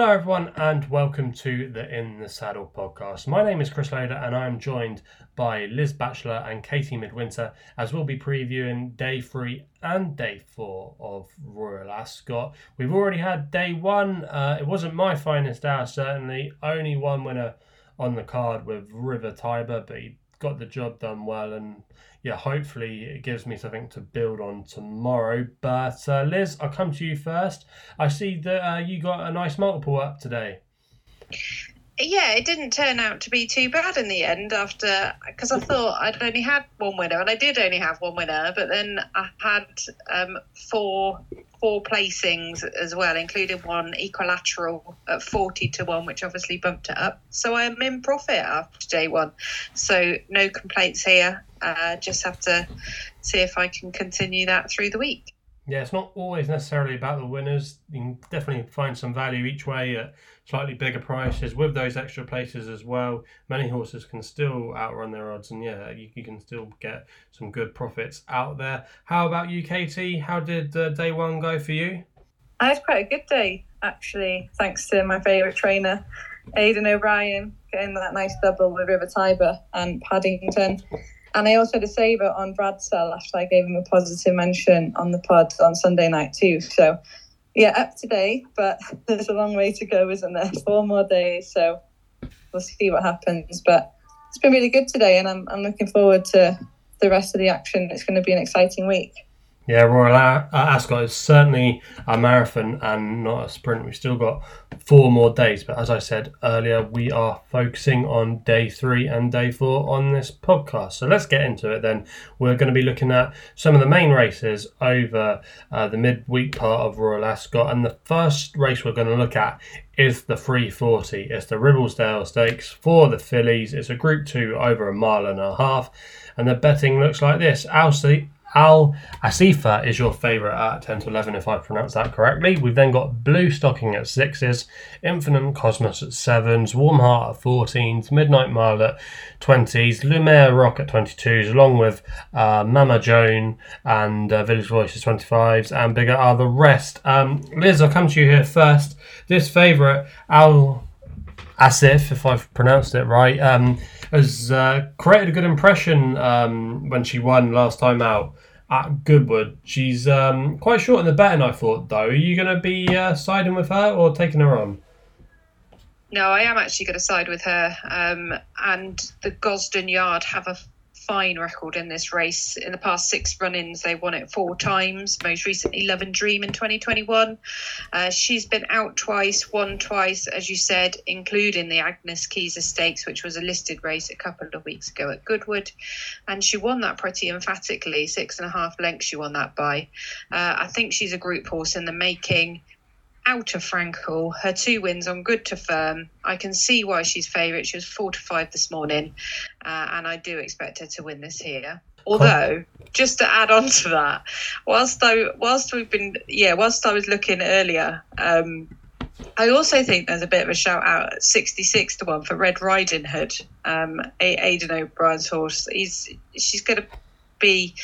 Hello, everyone, and welcome to the In the Saddle podcast. My name is Chris Loader, and I'm joined by Liz Bachelor and Katie Midwinter as we'll be previewing day three and day four of Royal Ascot. We've already had day one. Uh, it wasn't my finest hour, certainly. Only one winner on the card with River Tiber, but he got the job done well and yeah, hopefully it gives me something to build on tomorrow. But uh, Liz, I'll come to you first. I see that uh, you got a nice multiple up today. Yeah, it didn't turn out to be too bad in the end after because I thought I'd only had one winner and I did only have one winner, but then I had um, four four placings as well, including one equilateral at 40 to 1, which obviously bumped it up. So I'm in profit after day one. So no complaints here. Uh, just have to see if I can continue that through the week. Yeah, it's not always necessarily about the winners. You can definitely find some value each way at slightly bigger prices with those extra places as well. Many horses can still outrun their odds, and yeah, you, you can still get some good profits out there. How about you, Katie? How did uh, day one go for you? I had quite a good day, actually, thanks to my favourite trainer, Aidan O'Brien, getting that nice double with River Tiber and Paddington. And I also had a saver on Bradsell after I gave him a positive mention on the pod on Sunday night too. So yeah, up today, but there's a long way to go, isn't there? Four more days, so we'll see what happens. But it's been really good today, and I'm I'm looking forward to the rest of the action. It's going to be an exciting week. Yeah, Royal Ascot is certainly a marathon and not a sprint. We've still got four more days, but as I said earlier, we are focusing on day three and day four on this podcast. So let's get into it then. We're going to be looking at some of the main races over uh, the midweek part of Royal Ascot, and the first race we're going to look at is the 340. It's the Ribblesdale Stakes for the fillies. It's a Group Two over a mile and a half, and the betting looks like this. Alcy Al Asifa is your favourite at 10 to 11, if I pronounce that correctly. We've then got Blue Stocking at 6s, Infinite Cosmos at 7s, Warm Heart at 14s, Midnight Mile at 20s, Lumiere Rock at 22s, along with uh, Mama Joan and uh, Village Voices 25s, and bigger are the rest. Um, Liz, I'll come to you here first. This favourite, Al Asif, if I've pronounced it right, um, has uh, created a good impression um, when she won last time out at Goodwood. She's um, quite short in the betting, I thought, though. Are you going to be uh, siding with her or taking her on? No, I am actually going to side with her. Um, and the Gosden Yard have a fine record in this race. In the past six run ins, they won it four times, most recently Loving Dream in 2021. Uh, she's been out twice, won twice, as you said, including the Agnes Keyser Stakes, which was a listed race a couple of weeks ago at Goodwood. And she won that pretty emphatically, six and a half lengths she won that by. Uh, I think she's a group horse in the making out of Frankel. Her two wins on good to firm. I can see why she's favourite. She was four to five this morning, uh, and I do expect her to win this here. Although, just to add on to that, whilst I whilst we've been yeah, whilst I was looking earlier, um, I also think there's a bit of a shout out at 66 to 1 for Red Riding Hood, um, Aidan O'Brien's horse. He's she's going to be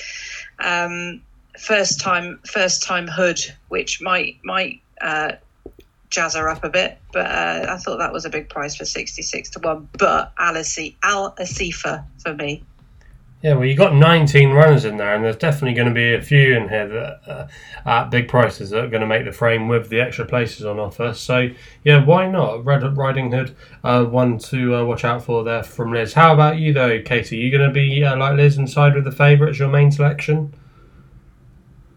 um, first time first time hood, which might might uh, jazz her up a bit. But uh, I thought that was a big price for 66 to 1. But Alice, Al Asifa for me. Yeah, well, you got 19 runners in there, and there's definitely going to be a few in here that uh, at big prices that are going to make the frame with the extra places on offer. So, yeah, why not? Red Riding Hood, uh, one to uh, watch out for there from Liz. How about you, though, Katie? Are you going to be uh, like Liz and side with the favourite as your main selection?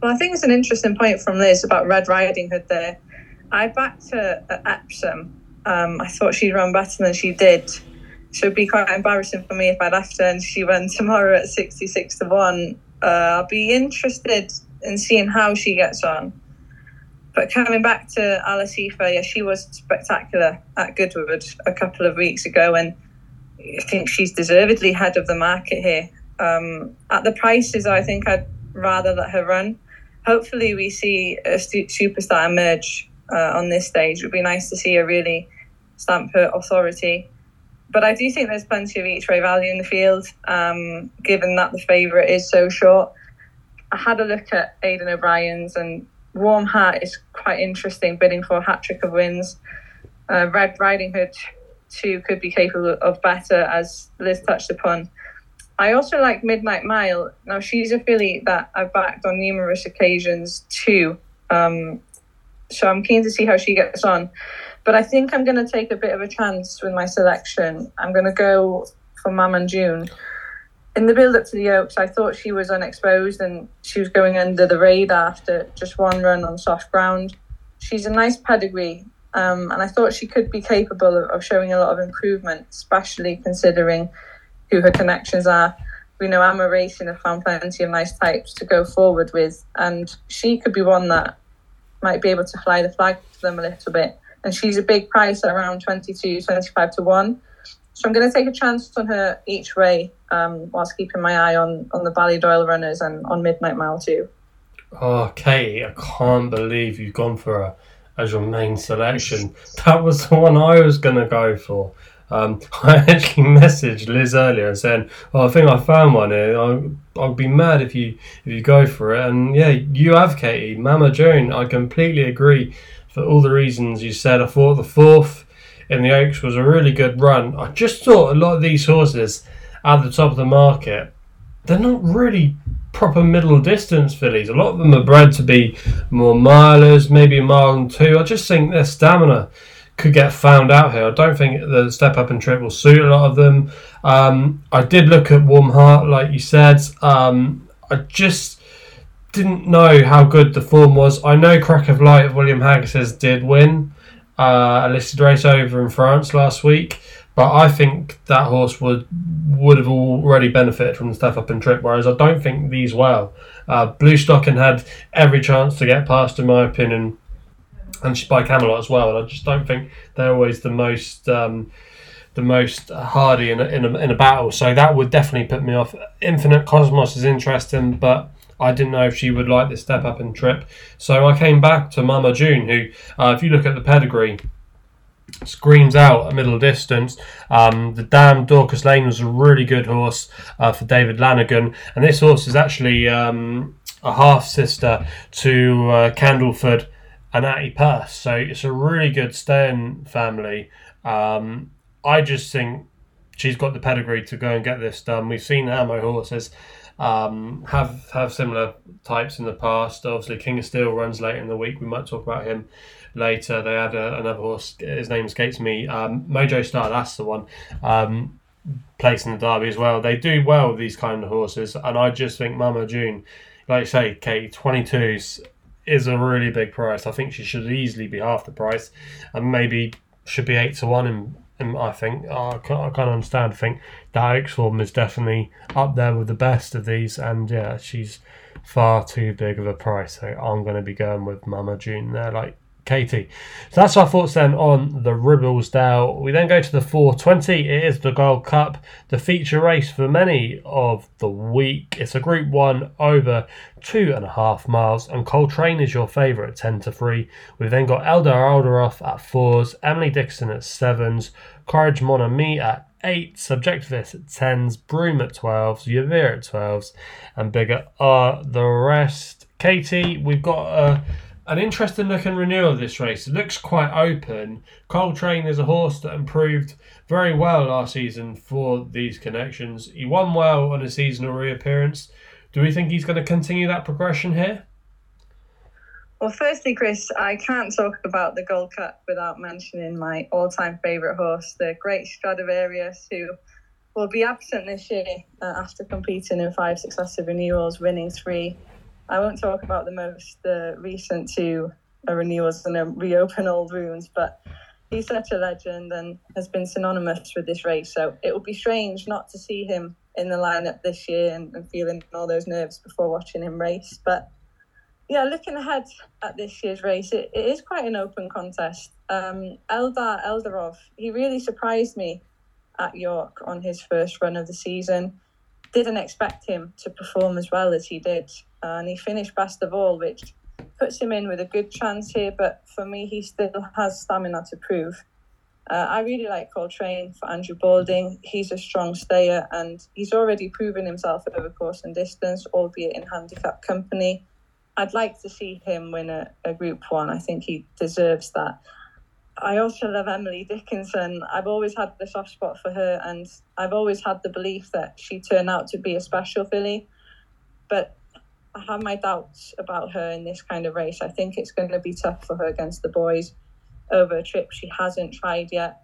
Well, I think it's an interesting point from Liz about Red Riding Hood there. I backed her at Epsom. Um, I thought she'd run better than she did. So it'd be quite embarrassing for me if I left her and she won tomorrow at 66 to 1. Uh, I'll be interested in seeing how she gets on. But coming back to Alice Alasifa, yeah, she was spectacular at Goodwood a couple of weeks ago, and I think she's deservedly head of the market here. Um, at the prices, I think I'd rather let her run hopefully we see a superstar emerge uh, on this stage. It would be nice to see a really stamp her authority. But I do think there's plenty of each way value in the field, um, given that the favourite is so short. I had a look at Aidan O'Brien's, and Warm Heart is quite interesting, bidding for a hat trick of wins. Uh, Red Riding Hood too could be capable of better, as Liz touched upon. I also like Midnight Mile. Now she's a filly that I've backed on numerous occasions too. Um, so I'm keen to see how she gets on. But I think I'm going to take a bit of a chance with my selection. I'm going to go for Mama June. In the build up to the Oaks, I thought she was unexposed and she was going under the radar after just one run on soft ground. She's a nice pedigree, um, and I thought she could be capable of, of showing a lot of improvement, especially considering who her connections are. We know Amo Racing have found plenty of nice types to go forward with, and she could be one that might be able to fly the flag for them a little bit. And she's a big price at around 22, 25 to 1. So I'm going to take a chance on her each way, um, whilst keeping my eye on, on the Ballydoyle runners and on Midnight Mile too. Oh, Katie, I can't believe you've gone for her as your main selection. That was the one I was going to go for. Um, I actually messaged Liz earlier and saying, "Oh, I think I found one I'll be mad if you if you go for it." And yeah, you have Katie, Mama June. I completely agree for all the reasons you said. I thought the fourth in the Oaks was a really good run. I just thought a lot of these horses at the top of the market, they're not really proper middle distance fillies. A lot of them are bred to be more milers, maybe a mile and two. I just think their stamina could get found out here. I don't think the step up and trip will suit a lot of them. Um, I did look at Warm Heart, like you said. Um, I just didn't know how good the form was. I know Crack of Light William Haggas's did win uh, a listed race over in France last week, but I think that horse would would have already benefited from the step up and trip, whereas I don't think these well. Uh, Blue Stocking had every chance to get past, in my opinion and she's by Camelot as well. And I just don't think they're always the most um, the most hardy in a, in a, in a battle. So that would definitely put me off. Infinite Cosmos is interesting, but I didn't know if she would like this step up and trip. So I came back to Mama June, who, uh, if you look at the pedigree, screams out a middle distance. Um, the Dam Dorcas Lane was a really good horse uh, for David Lanigan, and this horse is actually um, a half sister to uh, Candleford and Atty Persse. So it's a really good staying family. Um, I just think she's got the pedigree to go and get this done. We've seen Amo horses um, have have similar types in the past. Obviously, King of Steel runs later in the week. We might talk about him later. They had a, another horse. His name escapes me. Um, Mojo Star. That's the one. Um, place in the derby as well. They do well these kind of horses, and I just think Mama June, like I say, Kate, twenty twos is a really big price. I think she should easily be half the price, and maybe should be eight to one. And, and I think oh, I, can't, I can't understand. I think that Oaks form is definitely up there with the best of these, and yeah, she's far too big of a price. So I'm going to be going with Mama June there. Like Katie. So that's our thoughts then on the Ribblesdale. We then go to the 420. It is the Gold Cup, the feature race for many of the week. It's a Group 1 over two and a half miles, and Coltrane is your favourite 10 to 3. We've then got Eldar Eldarov at 4s, Emily Dickinson at 7s, Courage Mon Ami at 8, Subjectivist at 10s, Broome at 12s, Yavir at 12s, and bigger are the rest. Katie, we've got a an interesting looking renewal of this race. It looks quite open. Coltrane is a horse that improved very well last season for these connections. He won well on a seasonal reappearance. Do we think he's going to continue that progression here? Well, firstly, Chris, I can't talk about the Gold Cup without mentioning my all time favourite horse, the Great Stradivarius, who will be absent this year uh, after competing in five successive renewals, winning three I won't talk about the most the recent two renewals and reopen old wounds, but he's such a legend and has been synonymous with this race. So it would be strange not to see him in the lineup this year and, and feeling all those nerves before watching him race. But yeah, looking ahead at this year's race, it, it is quite an open contest. Um, Eldar Eldarov, he really surprised me at York on his first run of the season. Didn't expect him to perform as well as he did and he finished best of all, which puts him in with a good chance here. But for me, he still has stamina to prove. Uh, I really like Coltrane for Andrew Balding. He's a strong stayer and he's already proven himself over course and distance, albeit in handicap company. I'd like to see him win a, a Group One. I think he deserves that. I also love Emily Dickinson. I've always had the soft spot for her, and I've always had the belief that she turned out to be a special filly. But I have my doubts about her in this kind of race. I think it's going to be tough for her against the boys over a trip she hasn't tried yet.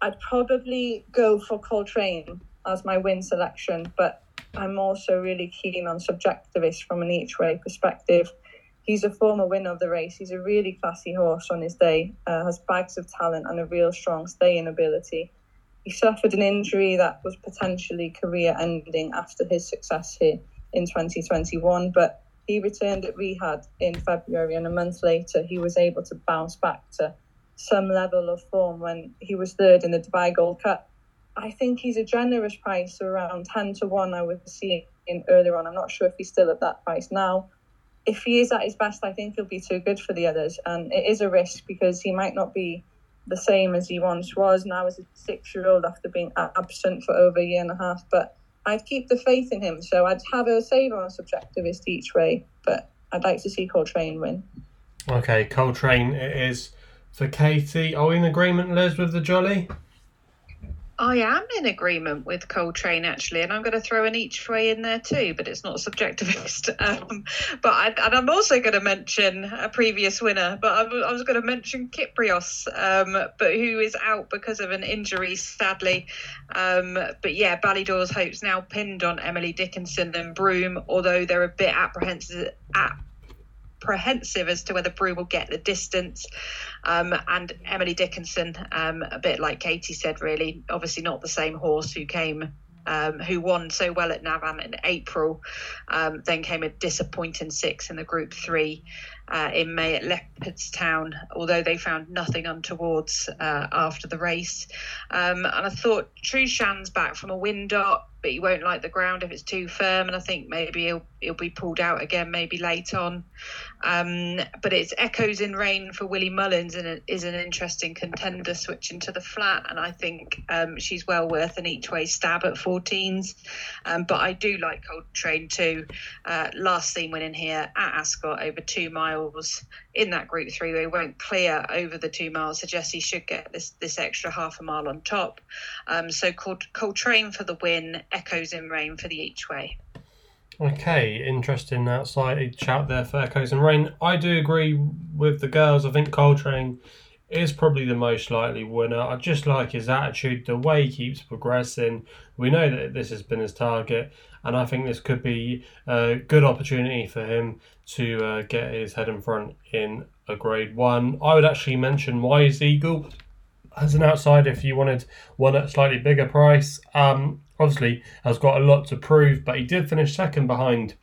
I'd probably go for Coltrane as my win selection, but I'm also really keen on Subjectivist from an each way perspective. He's a former winner of the race. He's a really classy horse on his day, uh, has bags of talent and a real strong staying ability. He suffered an injury that was potentially career ending after his success here in 2021, but he returned at rehab in February, and a month later, he was able to bounce back to some level of form when he was third in the Dubai Gold Cup. I think he's a generous price, around 10 to 1, I was seeing earlier on. I'm not sure if he's still at that price now. If he is at his best, I think he'll be too good for the others. And it is a risk because he might not be the same as he once was now as a six year old after being absent for over a year and a half. But I'd keep the faith in him. So I'd have a save on Subjectivist each way, but I'd like to see Coltrane win. Okay, Coltrane it is for Katie. Are we in agreement, Liz, with the Jolly? I am in agreement with Coltrane actually, and I'm going to throw an each way in there too, but it's not subjectivist. Um, but I, and I'm also going to mention a previous winner, but I, I was going to mention Kyprios, um, but who is out because of an injury, sadly. Um, but yeah, Ballydoyle's hopes now pinned on Emily Dickinson and Broome, although they're a bit apprehensive. At, apprehensive as to whether Brew will get the distance. Um, and Emily Dickinson, um, a bit like Katie said, really, obviously not the same horse who came. Um, who won so well at Navan in April, um, then came a disappointing six in the Group Three uh, in May at Leopardstown, although they found nothing untowards uh, after the race. Um, and I thought Trueshan's back from a wind dot but he won't like the ground if it's too firm. And I think maybe he'll he'll be pulled out again, maybe late on. Um, but it's echoes in rain for Willie Mullins, and it is an interesting contender switching to the flat. And I think um, she's well worth an each way stab at 14s. Um, but I do like Coltrane too. Uh, last seen winning here at Ascot over two miles in that group three they won't clear over the two miles. Suggests he should get this this extra half a mile on top. Um, so called coltrane for the win echoes in rain for the each way. Okay interesting. Outside chat there for echoes in rain. I do agree with the girls. I think coltrane is probably the most likely winner. I just like his attitude, the way he keeps progressing. We know that this has been his target, and I think this could be a good opportunity for him to uh, get his head in front in a grade one. I would actually mention Wise Eagle as an outside if you wanted one at a slightly bigger price. Um, obviously, has got a lot to prove, but he did finish second behind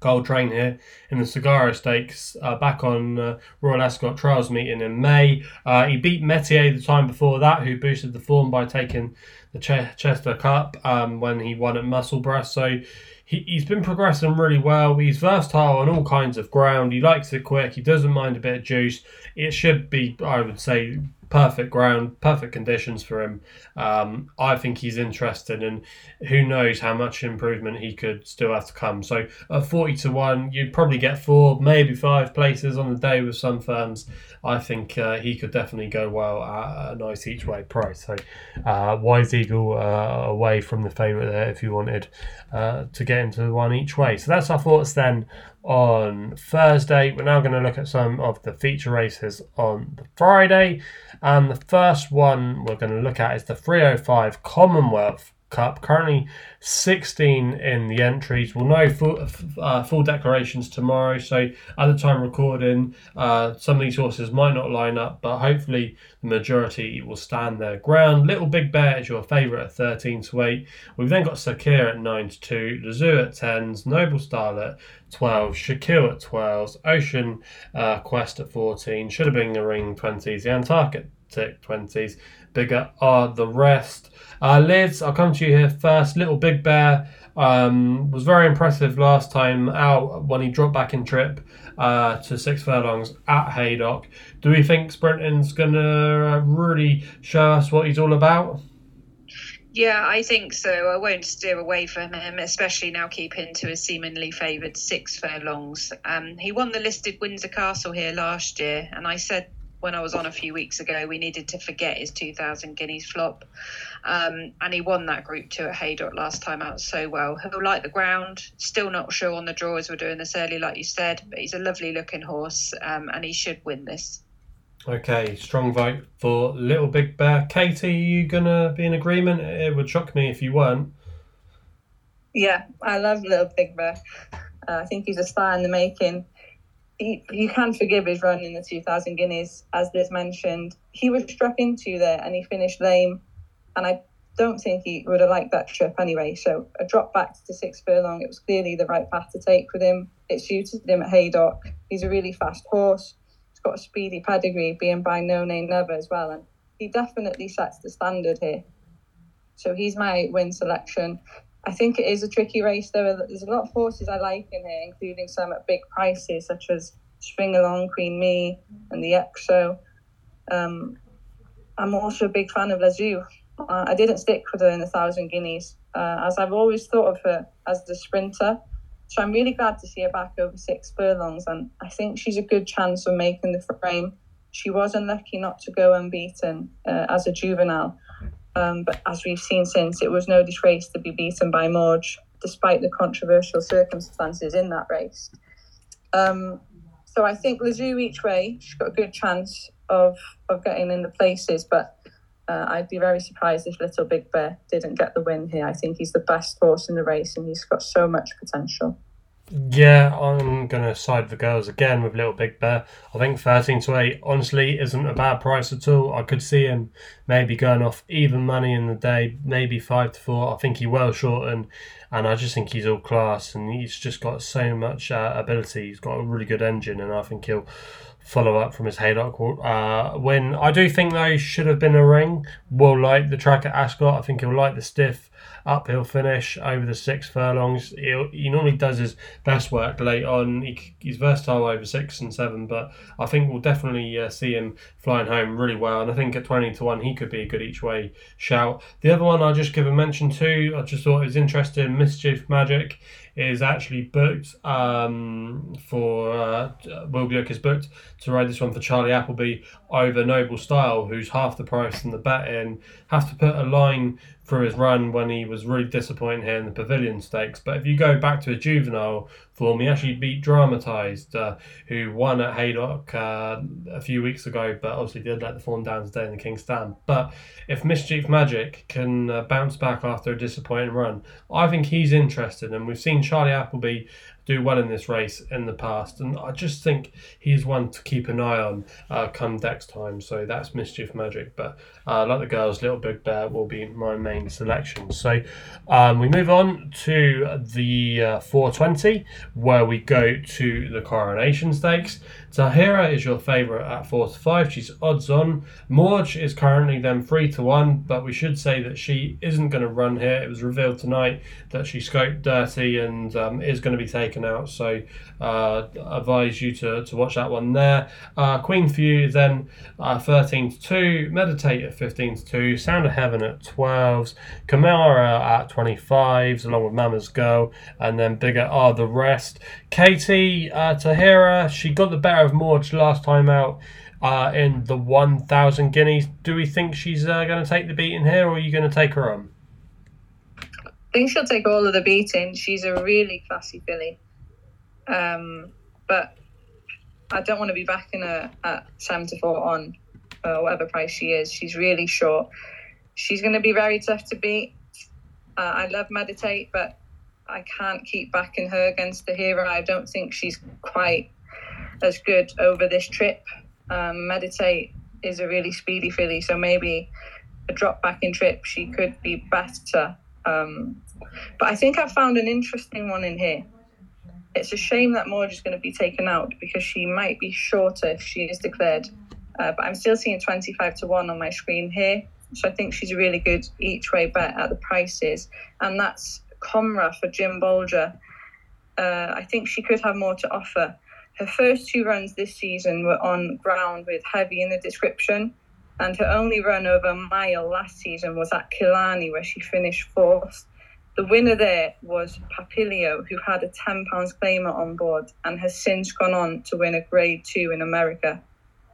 Coltrane here in the Sagaro Stakes uh, back on uh, Royal Ascot Trials meeting in May. Uh, he beat Metier the time before that, who boosted the form by taking the Ch- Chester Cup um, when he won at Musselburgh. So he, he's been progressing really well. He's versatile on all kinds of ground. He likes it quick. He doesn't mind a bit of juice. It should be, I would say, perfect ground, perfect conditions for him. Um, I think he's interested, and who knows how much improvement he could still have to come. So at forty to one, you'd probably get four, maybe five places on the day with some firms. I think uh, he could definitely go well at a nice each way price. So uh, Wise Eagle uh, away from the favourite there if you wanted uh, to get into the one each way. So that's our thoughts then on Thursday. We're now going to look at some of the feature races on the Friday. And the first one we're going to look at is the 305 Commonwealth Cup. Currently 16 in the entries. We'll know full, uh, full declarations tomorrow. So at the time recording, uh, some of these horses might not line up, but hopefully the majority will stand their ground. Little Big Bear is your favourite at 13 to 8. We've then got Sakheer at 9 to 2, the Zoo at 10s, Noble Style at 12, Shaquille at 12s, Ocean uh, Quest at 14, should have been the Ring 20s, the Antarctic 20s. Bigger are the rest. Uh, Liz, I'll come to you here first. Little Big Bear um, was very impressive last time out when he dropped back in trip uh, to six furlongs at Haydock. Do we think Sprinting's going to really show us what he's all about? Yeah, I think so. I won't steer away from him, especially now keeping to his seemingly favoured six furlongs. Um, he won the listed Windsor Castle here last year, and I said when I was on a few weeks ago, we needed to forget his 2000 guineas flop. Um, and he won that group two at Haydock last time out so well. He'll like the ground, still not sure on the draw as we're doing this early, like you said, but he's a lovely looking horse um, and he should win this. Okay, strong vote for Little Big Bear. Katie, are you going to be in agreement? It would shock me if you weren't. Yeah, I love Little Big Bear. Uh, I think he's a star in the making he, you can forgive his run in the 2000 Guineas, as Liz mentioned. He was struck into there and he finished lame. And I don't think he would have liked that trip anyway. So a drop back to six furlong, it was clearly the right path to take with him. It suited him at Haydock. He's a really fast horse. He's got a speedy pedigree, being by No Nay Never as well. And he definitely sets the standard here. So he's my win selection. I think it is a tricky race though. There's a lot of horses I like in here, including some at big prices such as Swing Along, Queen Me, and the EXO. Um, I'm also a big fan of Lezoo. Uh, I didn't stick with her in the thousand guineas, uh, as I've always thought of her as the sprinter. So I'm really glad to see her back over six furlongs, and I think she's a good chance of making the frame. She was unlucky not to go unbeaten uh, as a juvenile, um, but as we've seen since, it was no disgrace to be beaten by Mawj, despite the controversial circumstances in that race. Um, so I think Lezoo each way, she's got a good chance of, of getting in the places, but uh, I'd be very surprised if Little Big Bear didn't get the win here. I think he's the best horse in the race and he's got so much potential. Yeah, I'm to side the girls again with Little Big Bear. I think 13 to 8 honestly isn't a bad price at all. I could see him maybe going off even money in the day, maybe 5 to 4. I think he well shortened, and I just think he's all class and he's just got so much uh, ability. He's got a really good engine, and I think he'll follow up from his Haydock uh, win. I do think though Shouldvebeenaring. Will like the track at Ascot. I think he'll like the stiff uphill finish over the six furlongs. He, he normally does his best work late on. He, he's versatile over six and seven, but I think we'll definitely uh, see him flying home really well. And I think at 20 to 1, he could be a good each way shout. The other one I'll just give a mention to, I just thought it was interesting Mischief Magic is actually booked um, for uh, Will Buick is booked to ride this one for Charlie Appleby over Noble Style, who's half the price in the bet in. Have to put a line through his run when he was really disappointing here in the Pavilion Stakes. But if you go back to a juvenile form, he actually beat Dramatised, uh, who won at Haydock uh, a few weeks ago, but obviously did let the form down today in the King's Stand. But if Mischief Magic can uh, bounce back after a disappointing run, I think he's interested. And we've seen Charlie Appleby do well in this race in the past, and I just think he's one to keep an eye on uh, come Dex time. So that's Mischief Magic. But uh, like the girls, Little Big Bear will be my main selection. So um, we move on to the uh, 420, where we go to the Coronation Stakes. Tahiyra is your favourite at 4 to 5. She's odds on. Mawj is currently then 3 to 1, but we should say that she isn't going to run here. It was revealed tonight that she scoped dirty and um, is going to be taken out. So uh, advise you to, to watch that one there. Uh, Queen Few then uh, 13 to 2. Meditate at 15 to 2. Sound of Heaven at 12s. Kamara at 25s, along with Mama's Girl. And then bigger are the rest. Katie uh, Tahiyra, she got the better of Mawj last time out. Uh, in the 1,000 guineas. Do we think she's uh, going to take the beating here, or are you going to take her on? I think she'll take all of the beating. She's a really classy filly. Um, but I don't want to be backing her at 74 on uh, whatever price she is. She's really short. She's going to be very tough to beat. Uh, I love Meditate, but I can't keep backing her against Tahiyra. I don't think she's quite as good over this trip. Um, Meditate is a really speedy filly, so maybe a drop back in trip she could be better. Um, but I think I found an interesting one in here. It's a shame that Mawj is going to be taken out because she might be shorter if she is declared. Uh, but I'm still seeing 25 to 1 on my screen here. So I think she's a really good each way bet at the prices. And that's Comra for Jim Bolger. Uh, I think she could have more to offer. Her first two runs this season were on ground with heavy in the description. And her only run over a mile last season was at Killarney, where she finished fourth. The winner there was Papilio, who had a £10 claimer on board and has since gone on to win a grade two in America.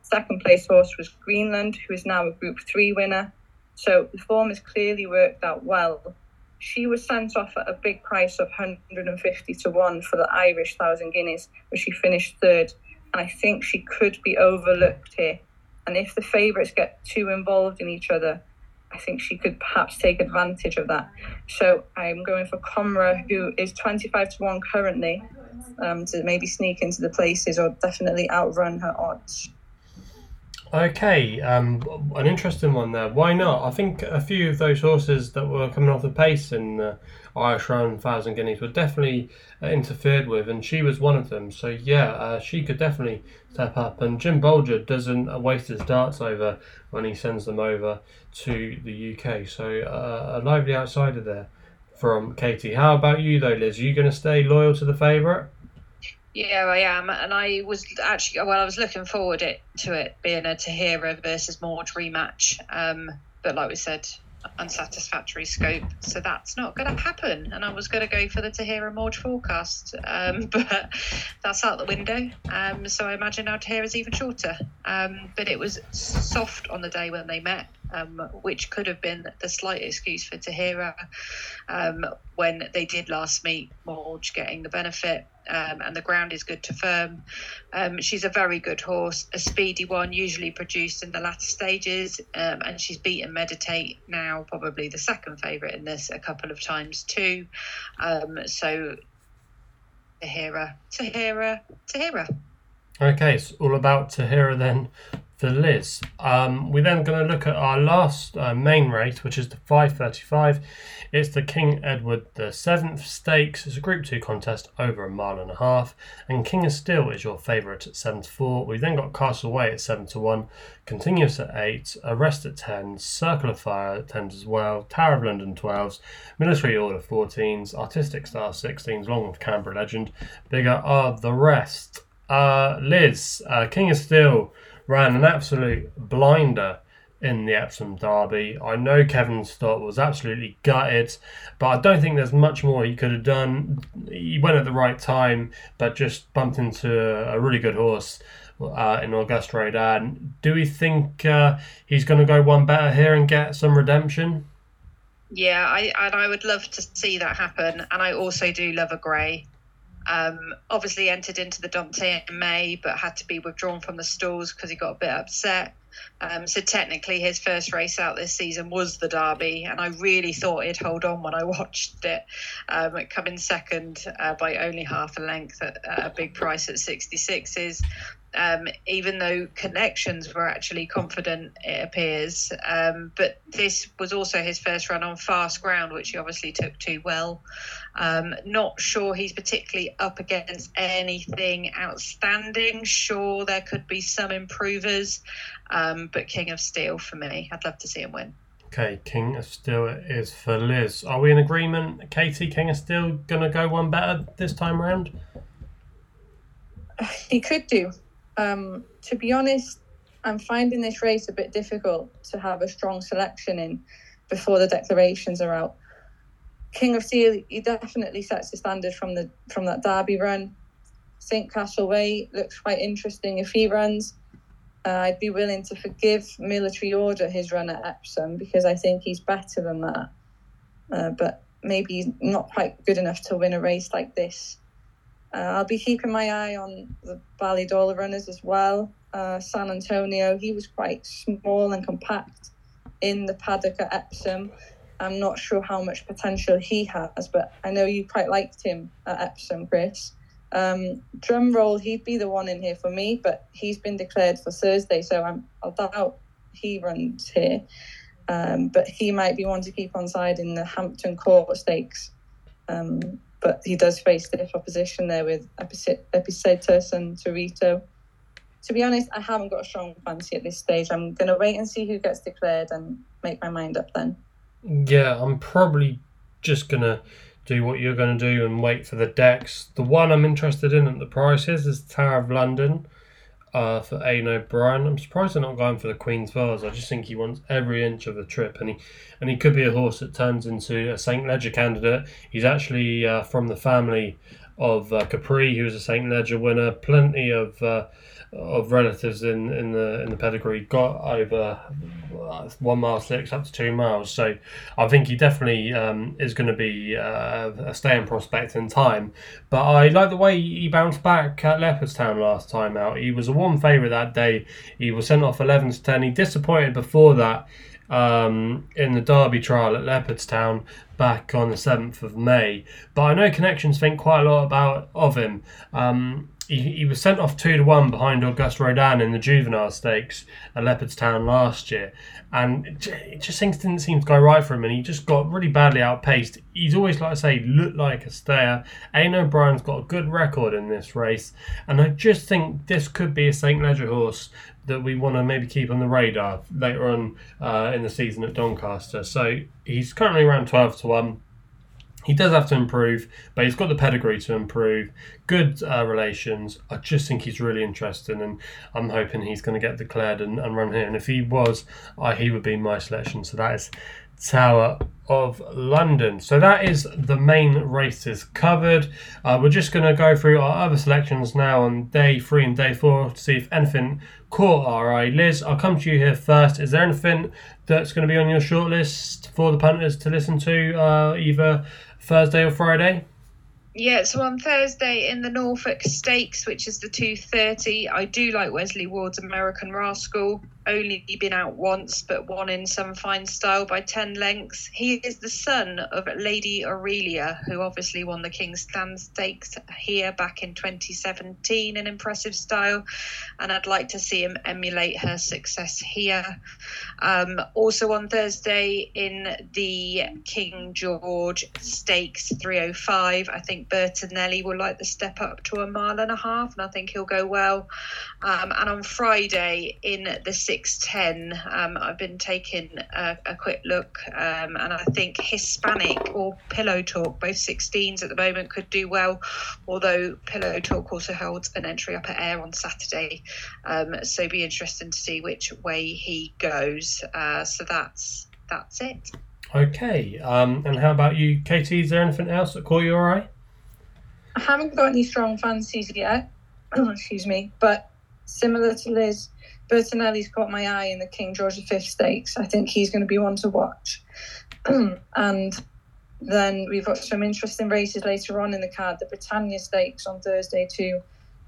Second place horse was Greenland, who is now a Group 3 winner. So the form has clearly worked out well. She was sent off at a big price of 150 to 1 for the Irish Thousand Guineas, where she finished third. And I think she could be overlooked here. And if the favourites get too involved in each other, I think she could perhaps take advantage of that. So I'm going for Comra, who is 25 to 1 currently, um, to maybe sneak into the places or definitely outrun her odds. Okay, um, an interesting one there. Why not? I think a few of those horses that were coming off the pace in the Irish Run Thousand Guineas were definitely uh, interfered with, and she was one of them. So yeah, uh, she could definitely step up. And Jim Bolger doesn't waste his darts over when he sends them over to the UK. So uh, a lively outsider there from Katie. How about you though, Liz? Are you going to stay loyal to the favourite? Yeah, I am, and I was actually well. I was looking forward it, to it being a Tahiyra versus Mawj rematch, um, but like we said, unsatisfactory scope, so that's not going to happen. And I was going to go for the Tahiyra Mawj forecast, um, but that's out the window. Um, so I imagine now Tahiyra's even shorter. Um, but it was soft on the day when they met um, which could have been the slight excuse for Tahiyra um, when they did last meet Mawj getting the benefit. Um, and the ground is good to firm. Um, she's a very good horse, a speedy one, usually produced in the latter stages, um, and she's beaten Meditate now, probably the second favourite in this, a couple of times too. Um, so, Tahiyra, Tahiyra, Tahiyra. Okay, it's all about Tahiyra then for Liz. Um, we're then going to look at our last uh, main race, which is the 535. It's the King Edward the Seventh Stakes. It's a Group Two contest over a mile and a half, and King of Steel is your favourite at seven to four. We've then got Castleway at seven to one, Continuous at eight, Arrest at ten, Circle of Fire at ten as well, Tower of London twelves, Military Order fourteens, Artistic Star sixteens, along with Canberra Legend. Bigger are the rest. Uh, Liz, uh, King of Steel ran an absolute blinder in the Epsom Derby. I know Kevin Stott was absolutely gutted, but I don't think there's much more he could have done. He went at the right time, but just bumped into a really good horse uh, in Auguste Rodin. Do we think uh, he's going to go one better here and get some redemption? Yeah, I and I would love to see that happen, and I also do love a grey. Um, obviously entered into the Dante in May, but had to be withdrawn from the stalls because he got a bit upset. Um, so technically, his first race out this season was the Derby, and I really thought he'd hold on when I watched it. Um, coming second uh, by only half a length at, at a big price at 66s um, even though connections were actually confident, it appears. Um, but this was also his first run on fast ground, which he obviously took too well. Um, not sure he's particularly up against anything outstanding. Sure, there could be some improvers, um, but King of Steel for me. I'd love to see him win. Okay, King of Steel is for Liz. Are we in agreement, Katie? King of Steel gonna go one better this time around? He could do. Um, to be honest, I'm finding this race a bit difficult to have a strong selection in before the declarations are out. King of Steel, he definitely sets the standard from the from that Derby run. St Castleway looks quite interesting if he runs. Uh, I'd be willing to forgive Military Order his run at Epsom because I think he's better than that. Uh, but maybe he's not quite good enough to win a race like this. Uh, I'll be keeping my eye on the Ballydoyle runners as well. Uh, San Antonio, he was quite small and compact in the paddock at Epsom. I'm not sure how much potential he has, but I know you quite liked him at Epsom, Chris. Um, drum roll, he'd be the one in here for me, but he's been declared for Thursday, so I'm, I'll doubt he runs here. Um, but he might be one to keep on side in the Hampton Court Stakes. Um, but he does face stiff opposition there with Epictetus and Torito. To be honest, I haven't got a strong fancy at this stage. I'm going to wait and see who gets declared and make my mind up then. Yeah, I'm probably just going to do what you're going to do and wait for the decks. The one I'm interested in at the prices is Tower of London uh, for Aidan O'Brien. I'm surprised they're not going for the Queen's Vase. I just think he wants every inch of the trip, and he and he could be a horse that turns into a Saint Leger candidate. He's actually uh, from the family of uh, Capri, who was a St. Leger winner. Plenty of uh, of relatives in, in the in the pedigree got over uh, one mile six up to two miles. So I think he definitely um, is going to be uh, a staying prospect in time. But I like the way he bounced back at Leopardstown last time out. He was a one favourite that day. He was sent off eleven to ten. He disappointed before that um, in the Derby trial at Leopardstown back on the 7th of May. But I know connections think quite a lot about of him. Um, he, he was sent off two to one behind Auguste Rodin in the juvenile stakes at Leopardstown last year, and it, just things didn't seem to go right for him, and he just got really badly outpaced. He's always, like I say, looked like a stayer. Aidan O'Brien's got a good record in this race, and I just think this could be a St Leger horse that we want to maybe keep on the radar later on uh, in the season at Doncaster. So he's currently around twelve to one he does have to improve, but he's got the pedigree to improve. Good uh, relations. I just think he's really interesting, and I'm hoping he's going to get declared and, and run here. And if he was, uh, he would be my selection. So that is Tower of London. So that is the main races covered. Uh, we're just going to go through our other selections now on day three and day four to see if anything caught our eye. Liz, I'll come to you here first. Is there anything that's going to be on your shortlist for the punters to listen to uh, either Thursday or Friday? Yeah, so on Thursday in the Norfolk Stakes, which is the 230, I do like Wesley Ward's American Rascal only been out once, but won in some fine style by 10 lengths. He is the son of Lady Aurelia, who obviously won the King's Stand Stakes here back in 2017 in impressive style, and I'd like to see him emulate her success here. Um, also on Thursday in the King George Stakes 305, I think Bertinelli will like the step up to a mile and a half, and I think he'll go well. Um, and on Friday in the 610, um, I've been taking a, a quick look, um, and I think Hispanic or Pillow Talk, both 16s at the moment, could do well. Although Pillow Talk also holds an entry up at Ayr on Saturday, um, so be interesting to see which way he goes. Uh, so that's that's it. Okay, um, and how about you, Katie? Is there anything else that caught your eye? I haven't got any strong fancies yet. Excuse me, but similar to Liz, Bertinelli's caught my eye in the King George V Stakes. I think he's going to be one to watch. and then we've got some interesting races later on in the card. The Britannia Stakes on Thursday too.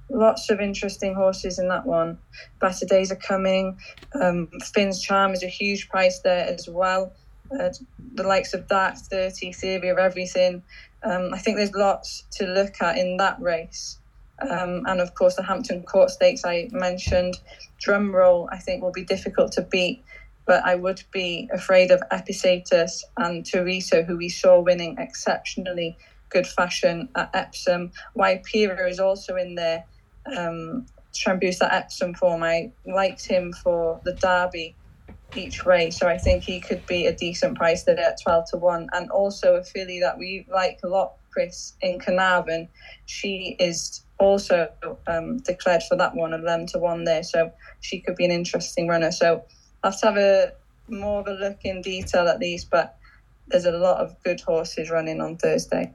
Lots of interesting horses in that one. Better days are coming. Um, Finn's Charm is a huge price there as well. Uh, the likes of that, 30, Theory of Everything. Um, I think there's lots to look at in that race. Um, and of course, the Hampton Court Stakes I mentioned. Drumroll, I think, will be difficult to beat, but I would be afraid of Epictetus and Teresa, who we saw winning exceptionally good fashion at Epsom. Waipiro is also in there. Um, Trambusa Epsom form. I liked him for the Derby each way, so I think he could be a decent price there at 12 to 1. And also a filly that we like a lot, Chris, in Caernarfon. She is also um, declared for that one, 11 to 1 there. So she could be an interesting runner. So I'll have to have a more of a look in detail at these, but there's a lot of good horses running on Thursday.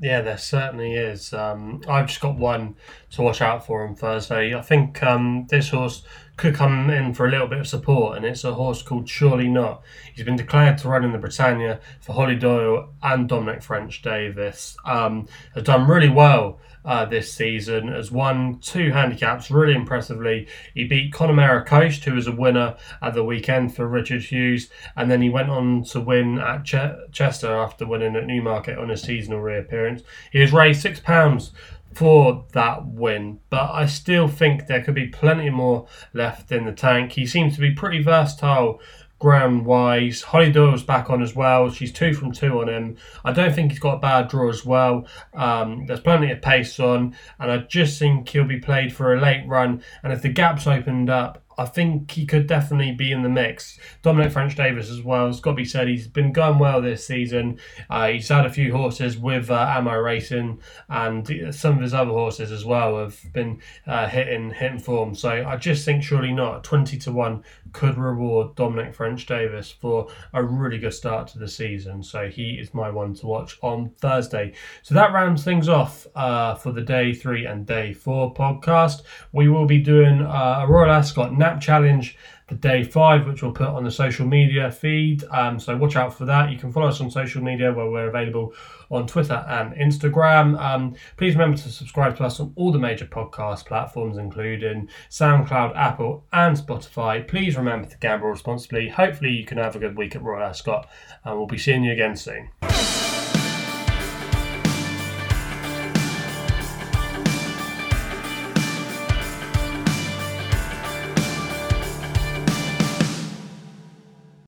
Yeah, there certainly is. Um, I've just got one to watch out for on Thursday. I think um, this horse could come in for a little bit of support, and it's a horse called Surely Not. He's been declared to run in the Britannia for Holly Doyle and Dominic Ffrench Davis. Um, has done really well uh, this season, has won two handicaps really impressively. He beat Connemara Coast, who was a winner at the weekend for Richard Hughes, and then he went on to win at Ch- Chester after winning at Newmarket on a seasonal reappearance. He was raised £6 for that win, but I still think there could be plenty more left in the tank. He seems to be pretty versatile ground wise. Holly Doyle's back on as well. She's two from two on him. I don't think he's got a bad draw as well. Um, there's plenty of pace on, and I just think he'll be played for a late run. And if the gap's opened up, I think he could definitely be in the mix. Dominic Ffrench Davis as well. It's got to be said he's been going well this season. Uh, he's had a few horses with uh, Amo Racing, and some of his other horses as well have been uh, hitting hitting form. So I just think surely not twenty to one could reward Dominic Ffrench Davis for a really good start to the season. So he is my one to watch on Thursday. So that rounds things off uh, for the day three and day four podcast. We will be doing uh, a Royal Ascot Nap Challenge for day five, which we'll put on the social media feed. Um, so watch out for that. You can follow us on social media where we're available on Twitter and Instagram. Um, please remember to subscribe to us on all the major podcast platforms, including SoundCloud, Apple, and Spotify. Please remember to gamble responsibly. Hopefully, you can have a good week at Royal Ascot, and we'll be seeing you again soon.